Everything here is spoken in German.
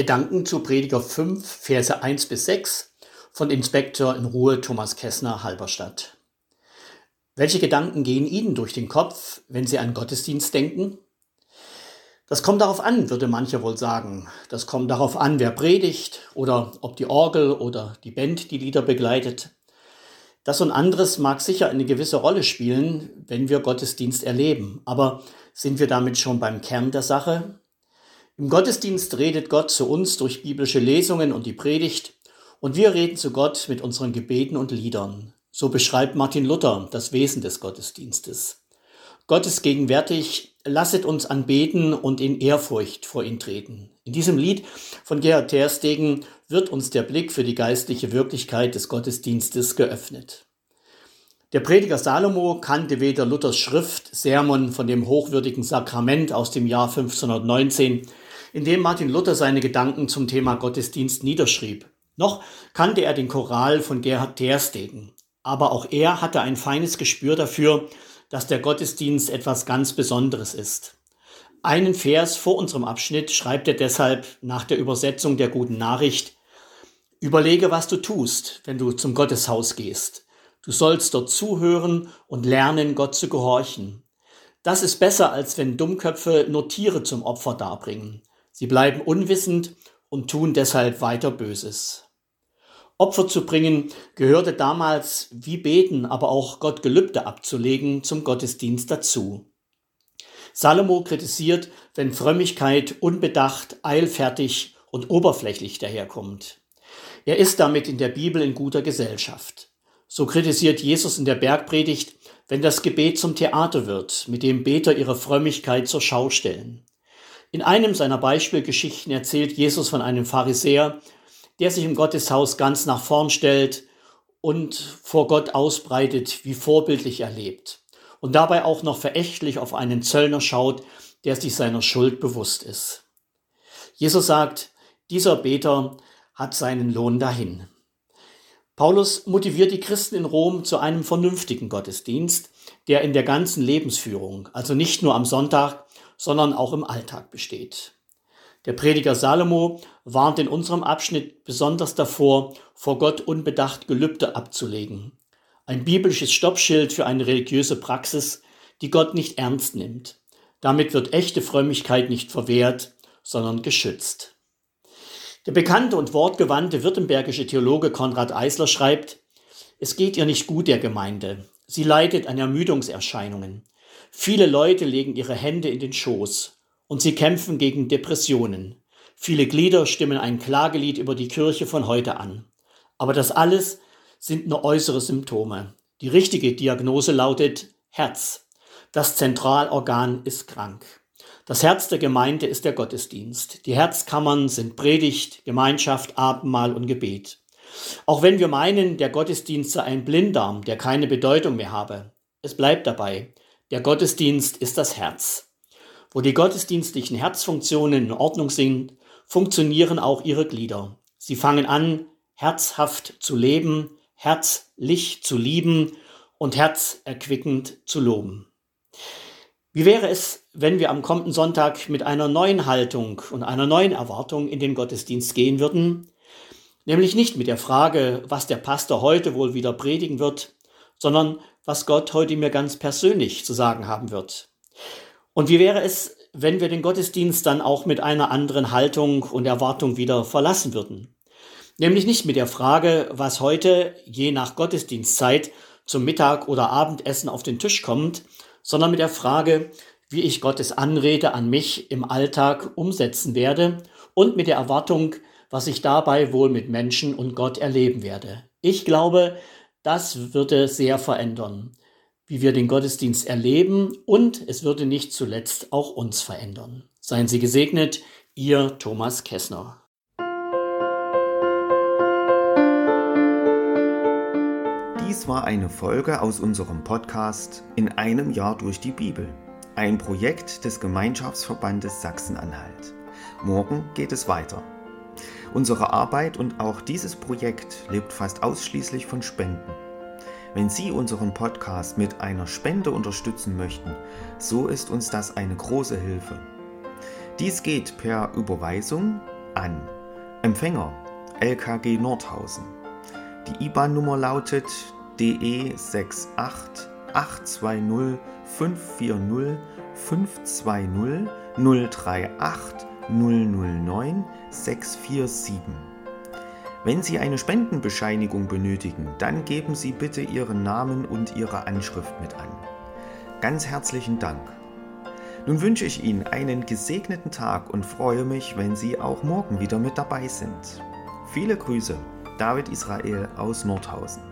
Gedanken zu Prediger 5, Verse 1 bis 6 von Inspektor in Ruhe Thomas Kessner, Halberstadt. Welche Gedanken gehen Ihnen durch den Kopf, wenn Sie an Gottesdienst denken? Das kommt darauf an, würde mancher wohl sagen. Das kommt darauf an, wer predigt oder ob die Orgel oder die Band die Lieder begleitet. Das und anderes mag sicher eine gewisse Rolle spielen, wenn wir Gottesdienst erleben. Aber sind wir damit schon beim Kern der Sache? Im Gottesdienst redet Gott zu uns durch biblische Lesungen und die Predigt und wir reden zu Gott mit unseren Gebeten und Liedern. So beschreibt Martin Luther das Wesen des Gottesdienstes. Gott ist gegenwärtig, lasset uns anbeten und in Ehrfurcht vor ihn treten. In diesem Lied von Gerhard Terstegen wird uns der Blick für die geistliche Wirklichkeit des Gottesdienstes geöffnet. Der Prediger Salomo kannte weder Luthers Schrift, Sermon von dem hochwürdigen Sakrament aus dem Jahr 1519, in dem Martin Luther seine Gedanken zum Thema Gottesdienst niederschrieb. Noch kannte er den Choral von Gerhard Terstegen. Aber auch er hatte ein feines Gespür dafür, dass der Gottesdienst etwas ganz Besonderes ist. Einen Vers vor unserem Abschnitt schreibt er deshalb nach der Übersetzung der guten Nachricht, Überlege, was du tust, wenn du zum Gotteshaus gehst. Du sollst dort zuhören und lernen, Gott zu gehorchen. Das ist besser, als wenn Dummköpfe nur Tiere zum Opfer darbringen. Sie bleiben unwissend und tun deshalb weiter Böses. Opfer zu bringen gehörte damals wie beten, aber auch Gott Gelübde abzulegen zum Gottesdienst dazu. Salomo kritisiert, wenn Frömmigkeit unbedacht, eilfertig und oberflächlich daherkommt. Er ist damit in der Bibel in guter Gesellschaft. So kritisiert Jesus in der Bergpredigt, wenn das Gebet zum Theater wird, mit dem Beter ihre Frömmigkeit zur Schau stellen. In einem seiner Beispielgeschichten erzählt Jesus von einem Pharisäer, der sich im Gotteshaus ganz nach vorn stellt und vor Gott ausbreitet, wie vorbildlich er lebt. Und dabei auch noch verächtlich auf einen Zöllner schaut, der sich seiner Schuld bewusst ist. Jesus sagt, dieser Beter hat seinen Lohn dahin. Paulus motiviert die Christen in Rom zu einem vernünftigen Gottesdienst, der in der ganzen Lebensführung, also nicht nur am Sonntag, sondern auch im Alltag besteht. Der Prediger Salomo warnt in unserem Abschnitt besonders davor, vor Gott unbedacht Gelübde abzulegen. Ein biblisches Stoppschild für eine religiöse Praxis, die Gott nicht ernst nimmt. Damit wird echte Frömmigkeit nicht verwehrt, sondern geschützt. Der bekannte und wortgewandte württembergische Theologe Konrad Eisler schreibt, es geht ihr nicht gut der Gemeinde. Sie leidet an Ermüdungserscheinungen. Viele Leute legen ihre Hände in den Schoß und sie kämpfen gegen Depressionen. Viele Glieder stimmen ein Klagelied über die Kirche von heute an. Aber das alles sind nur äußere Symptome. Die richtige Diagnose lautet Herz. Das Zentralorgan ist krank. Das Herz der Gemeinde ist der Gottesdienst. Die Herzkammern sind Predigt, Gemeinschaft, Abendmahl und Gebet. Auch wenn wir meinen, der Gottesdienst sei ein Blinddarm, der keine Bedeutung mehr habe, es bleibt dabei. Der Gottesdienst ist das Herz. Wo die gottesdienstlichen Herzfunktionen in Ordnung sind, funktionieren auch ihre Glieder. Sie fangen an, herzhaft zu leben, herzlich zu lieben und herzerquickend zu loben. Wie wäre es, wenn wir am kommenden Sonntag mit einer neuen Haltung und einer neuen Erwartung in den Gottesdienst gehen würden? Nämlich nicht mit der Frage, was der Pastor heute wohl wieder predigen wird, sondern was Gott heute mir ganz persönlich zu sagen haben wird. Und wie wäre es, wenn wir den Gottesdienst dann auch mit einer anderen Haltung und Erwartung wieder verlassen würden? Nämlich nicht mit der Frage, was heute, je nach Gottesdienstzeit, zum Mittag oder Abendessen auf den Tisch kommt, sondern mit der Frage, wie ich Gottes Anrede an mich im Alltag umsetzen werde und mit der Erwartung, was ich dabei wohl mit Menschen und Gott erleben werde. Ich glaube, das würde sehr verändern, wie wir den Gottesdienst erleben und es würde nicht zuletzt auch uns verändern. Seien Sie gesegnet, Ihr Thomas Kessner. Dies war eine Folge aus unserem Podcast In einem Jahr durch die Bibel, ein Projekt des Gemeinschaftsverbandes Sachsen-Anhalt. Morgen geht es weiter. Unsere Arbeit und auch dieses Projekt lebt fast ausschließlich von Spenden. Wenn Sie unseren Podcast mit einer Spende unterstützen möchten, so ist uns das eine große Hilfe. Dies geht per Überweisung an Empfänger LKG Nordhausen. Die IBAN-Nummer lautet DE 68 820 540 520 038 009 647. Wenn Sie eine Spendenbescheinigung benötigen, dann geben Sie bitte Ihren Namen und Ihre Anschrift mit an. Ganz herzlichen Dank. Nun wünsche ich Ihnen einen gesegneten Tag und freue mich, wenn Sie auch morgen wieder mit dabei sind. Viele Grüße, David Israel aus Nordhausen.